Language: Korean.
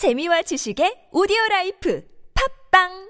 재미와 지식의 오디오 라이프. 팝빵!